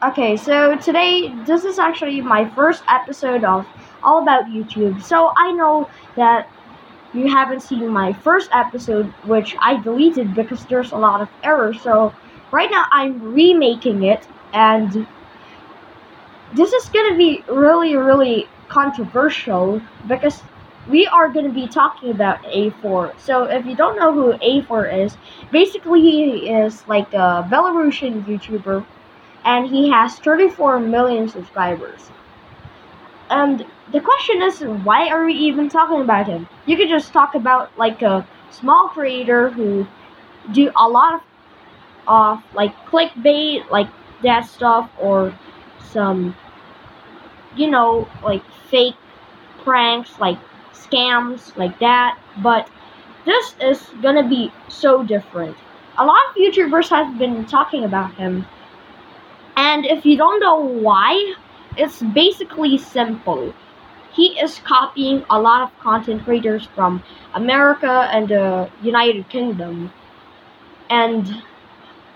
Okay, so today this is actually my first episode of All About YouTube. So I know that you haven't seen my first episode, which I deleted because there's a lot of errors. So right now I'm remaking it, and this is gonna be really, really controversial because we are to be talking about A4. So if you don't know who A4 is, basically he is like a Belarusian YouTuber and he has 34 million subscribers. And the question is, why are we even talking about him? You could just talk about like a small creator who do a lot of, of like clickbait, like that stuff, or some, you know, like fake pranks, like scams like that, but this is gonna be so different. A lot of YouTubers have been talking about him, and if you don't know why, it's basically simple. He is copying a lot of content creators from America and the United Kingdom, and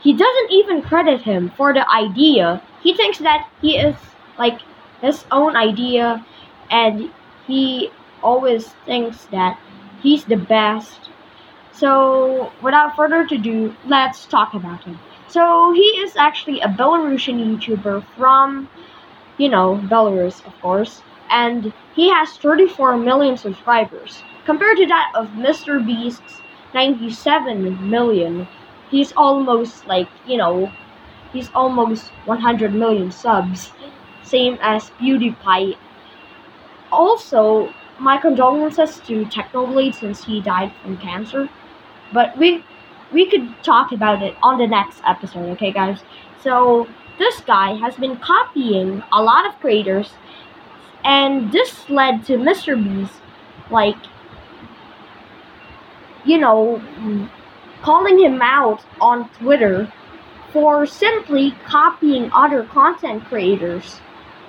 he doesn't even credit him for the idea. He thinks that he is like his own idea and he always thinks that he's the best. So, without further ado, let's talk about him. So, he is actually a Belarusian YouTuber from, you know, Belarus, of course, and he has 34 million subscribers. Compared to that of Mr. Beast's 97 million, he's almost like, you know, he's almost 100 million subs, same as PewDiePie. Also, my condolences to Technoblade since he died from cancer. But we we could talk about it on the next episode, okay guys? So this guy has been copying a lot of creators and this led to Mr. Beast like you know calling him out on Twitter for simply copying other content creators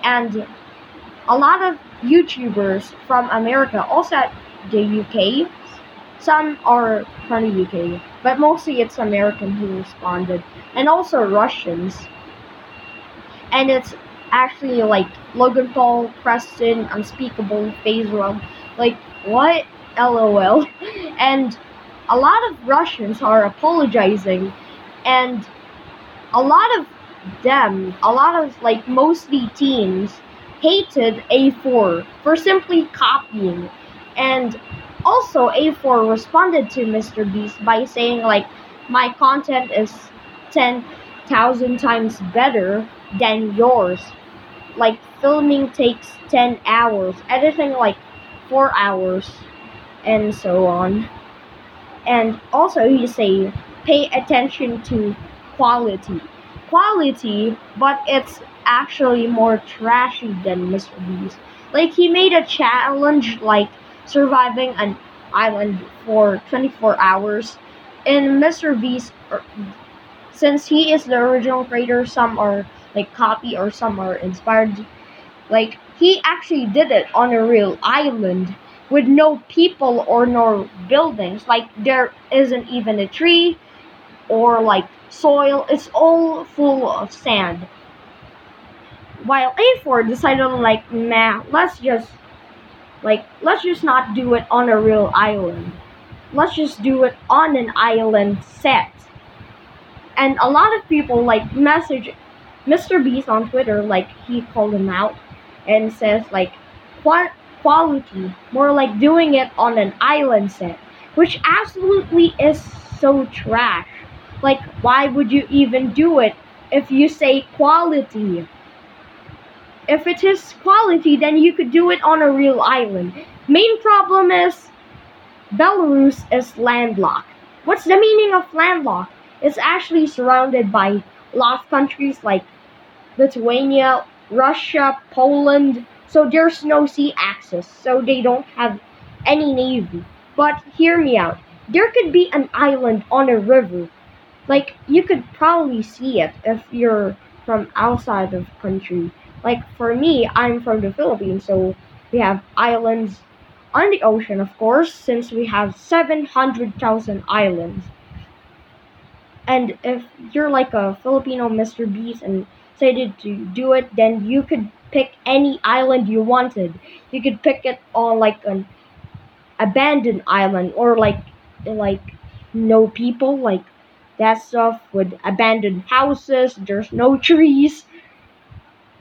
and a lot of YouTubers from America, also at the UK. Some are from the UK, but mostly it's American who responded, and also Russians. And it's actually like Logan Paul, Preston, Unspeakable, FaZe Rug. Like, what? LOL. And a lot of Russians are apologizing, and a lot of them, a lot of like mostly teens, hated A4 for simply copying. And also, A4 responded to Mr. Beast by saying, like, my content is 10,000 times better than yours. Like, filming takes 10 hours, editing, like, 4 hours, and so on. And also, he say, pay attention to quality. Quality, but it's actually more trashy than Mr. Beast. Like he made a challenge like surviving an island for 24 hours. In Mr. Er, since he is the original creator, some are like copy or some are inspired. Like he actually did it on a real island with no people or no buildings. Like there isn't even a tree or like soil. It's all full of sand. While A4 decided like, nah, let's just like let's just not do it on a real island. Let's just do it on an island set. And a lot of people like message Mr. Beast on Twitter, like he called him out and says like quality, more like doing it on an island set, which absolutely is so trash. Like why would you even do it if you say quality? If it is quality, then you could do it on a real island. Main problem is Belarus is landlocked. What's the meaning of landlocked? It's actually surrounded by a lot of countries like Lithuania, Russia, Poland. So there's no sea access, so they don't have any navy. But hear me out. There could be an island on a river. Like you could probably see it if you're from outside of country like for me, I'm from the Philippines, so we have islands on the ocean, of course, since we have 700,000 islands. And if you're like a Filipino Mr. Beast and decided to do it, then you could pick any island you wanted. You could pick it on like an abandoned island or like like no people like that stuff with abandoned houses. There's no trees.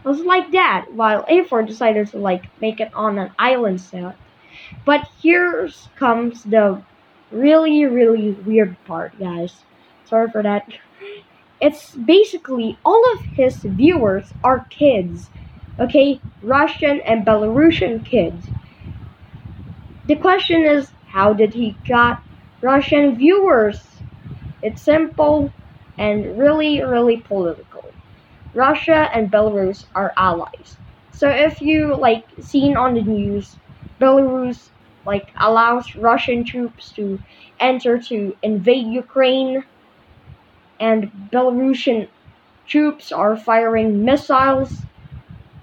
Was like that. While A4 decided to like make it on an island set. But here comes the really really weird part, guys. Sorry for that. It's basically all of his viewers are kids. Okay, Russian and Belarusian kids. The question is, how did he got Russian viewers? It's simple and really, really political. Russia and Belarus are allies. So if you like seen on the news, Belarus like allows Russian troops to enter to invade Ukraine and Belarusian troops are firing missiles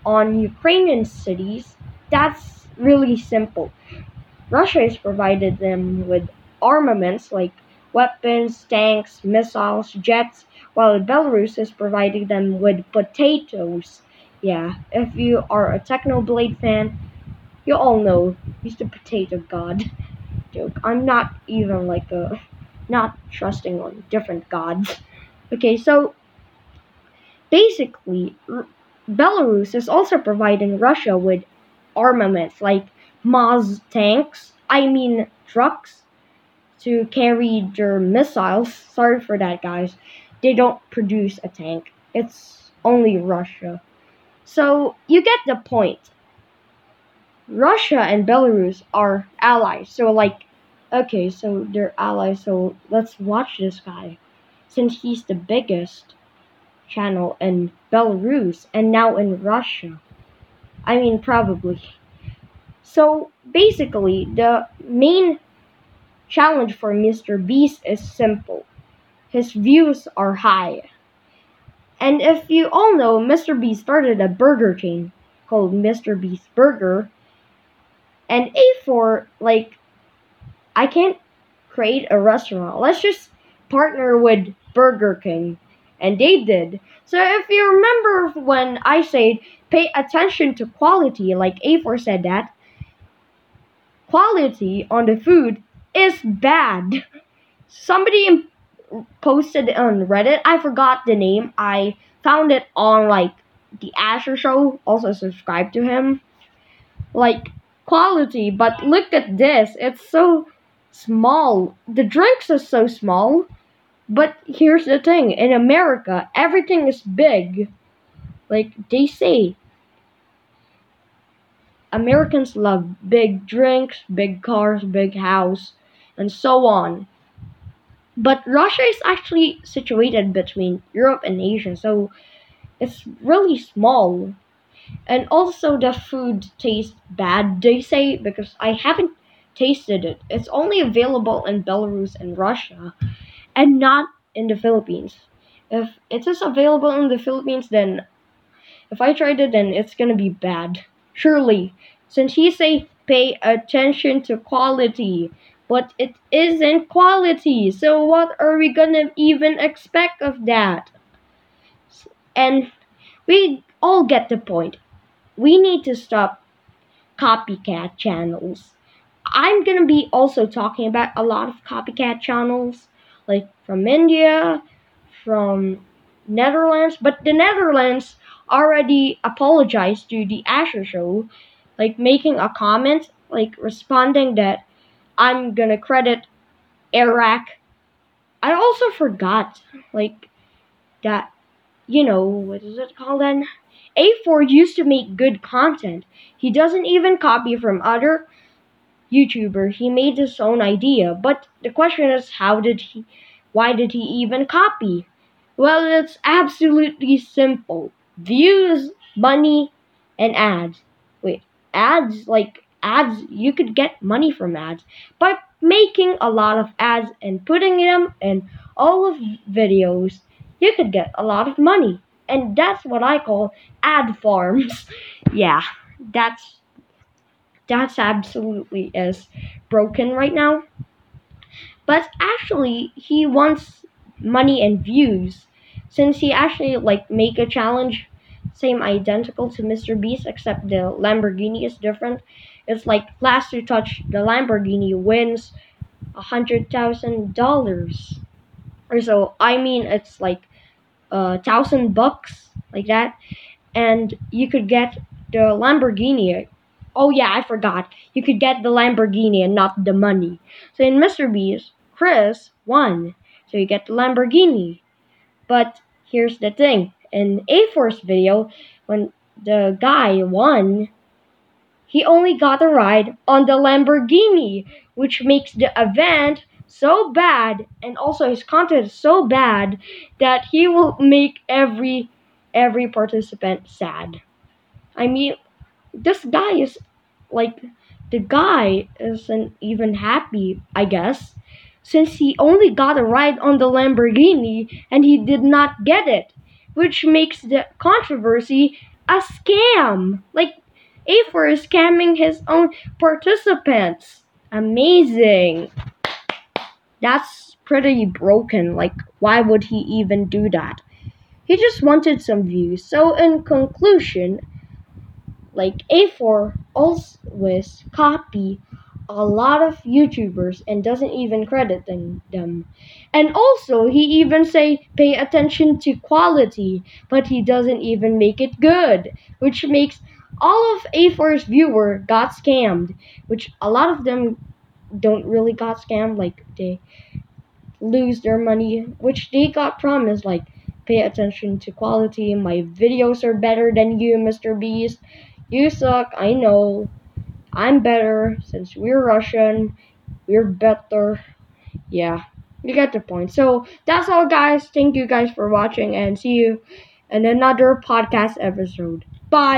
on Ukrainian cities, that's really simple. Russia has provided them with armaments like weapons, tanks, missiles, jets, while Belarus is providing them with potatoes. Yeah, if you are a Technoblade fan, you all know he's the potato god. Joke. I'm not even like a not trusting on different gods. Okay, so basically, R- Belarus is also providing Russia with armaments like Maz tanks, I mean trucks, to carry their missiles. Sorry for that, guys. They don't produce a tank, it's only Russia. So you get the point. Russia and Belarus are allies, so like, okay, so they're allies, so let's watch this guy since he's the biggest channel in Belarus and now in Russia. I mean, probably. So basically, the main challenge for Mr. Beast is simple his views are high. And if you all know, Mr. Beast started a burger chain called Mr. Beast Burger. And A4, like, I can't create a restaurant. Let's just partner with Burger King. And they did. So if you remember when I said pay attention to quality, like A4 said that, quality on the food is bad. Somebody posted on Reddit, I forgot the name. I found it on like the Asher show, also subscribe to him. Like quality, but look at this. It's so small. The drinks are so small but here's the thing in America, everything is big. Like they say, Americans love big drinks, big cars, big house, and so on. But Russia is actually situated between Europe and Asia, so it's really small. And also, the food tastes bad, they say, because I haven't tasted it. It's only available in Belarus and Russia and not in the Philippines. If it is available in the Philippines, then if I tried it, then it's gonna be bad. Surely, since he say pay attention to quality, but it isn't quality. So what are we gonna even expect of that? And we all get the point. We need to stop copycat channels. I'm gonna be also talking about a lot of copycat channels like from India, from Netherlands, but the Netherlands already apologized to the Asher show, like making a comment, like responding that I'm gonna credit Iraq. I also forgot, like, that, you know, what is it called then? A4 used to make good content. He doesn't even copy from other YouTubers. He made his own idea. But the question is, how did he, why did he even copy? Well, it's absolutely simple. Views, money, and ads. Wait, ads? Like, ads, you could get money from ads. By making a lot of ads and putting them in all of videos, you could get a lot of money. And that's what I call ad farms. yeah, that's that's absolutely is broken right now. But actually, he wants money and views. since he actually like make a challenge same identical to Mr. Beast except the Lamborghini is different. It's like last to touch the Lamborghini wins a hundred thousand dollars or so. I mean it's like a thousand bucks like that, and you could get the Lamborghini. Oh yeah, I forgot. You could get the Lamborghini and not the money. So in Mr. Beast, Chris won, so you get the Lamborghini. But here's the thing: in A4's video, when the guy won, he only got a ride on the Lamborghini, which makes the event so bad and also his content is so bad that he will make every every participant sad. I mean, this guy is like the guy isn't even happy, I guess, since he only got a ride on the Lamborghini and he did not get it, which makes the controversy a scam. Like A4 is scamming his own participants. Amazing. That's pretty broken. Like, why would he even do that? He just wanted some views. So, in conclusion, like A4 always copy a lot of YouTubers and doesn't even credit them. And also, he even say pay attention to quality, but he doesn't even make it good, which makes all of A4's viewer got scammed, which a lot of them don't really got scammed, like they lose their money, which they got promised, like pay attention to quality. My videos are better than you, Mr. Beast. You suck, I know. I'm better since we're Russian. We're better. Yeah, you get the point. So that's all, guys. Thank you guys for watching and see you in another podcast episode. Bye.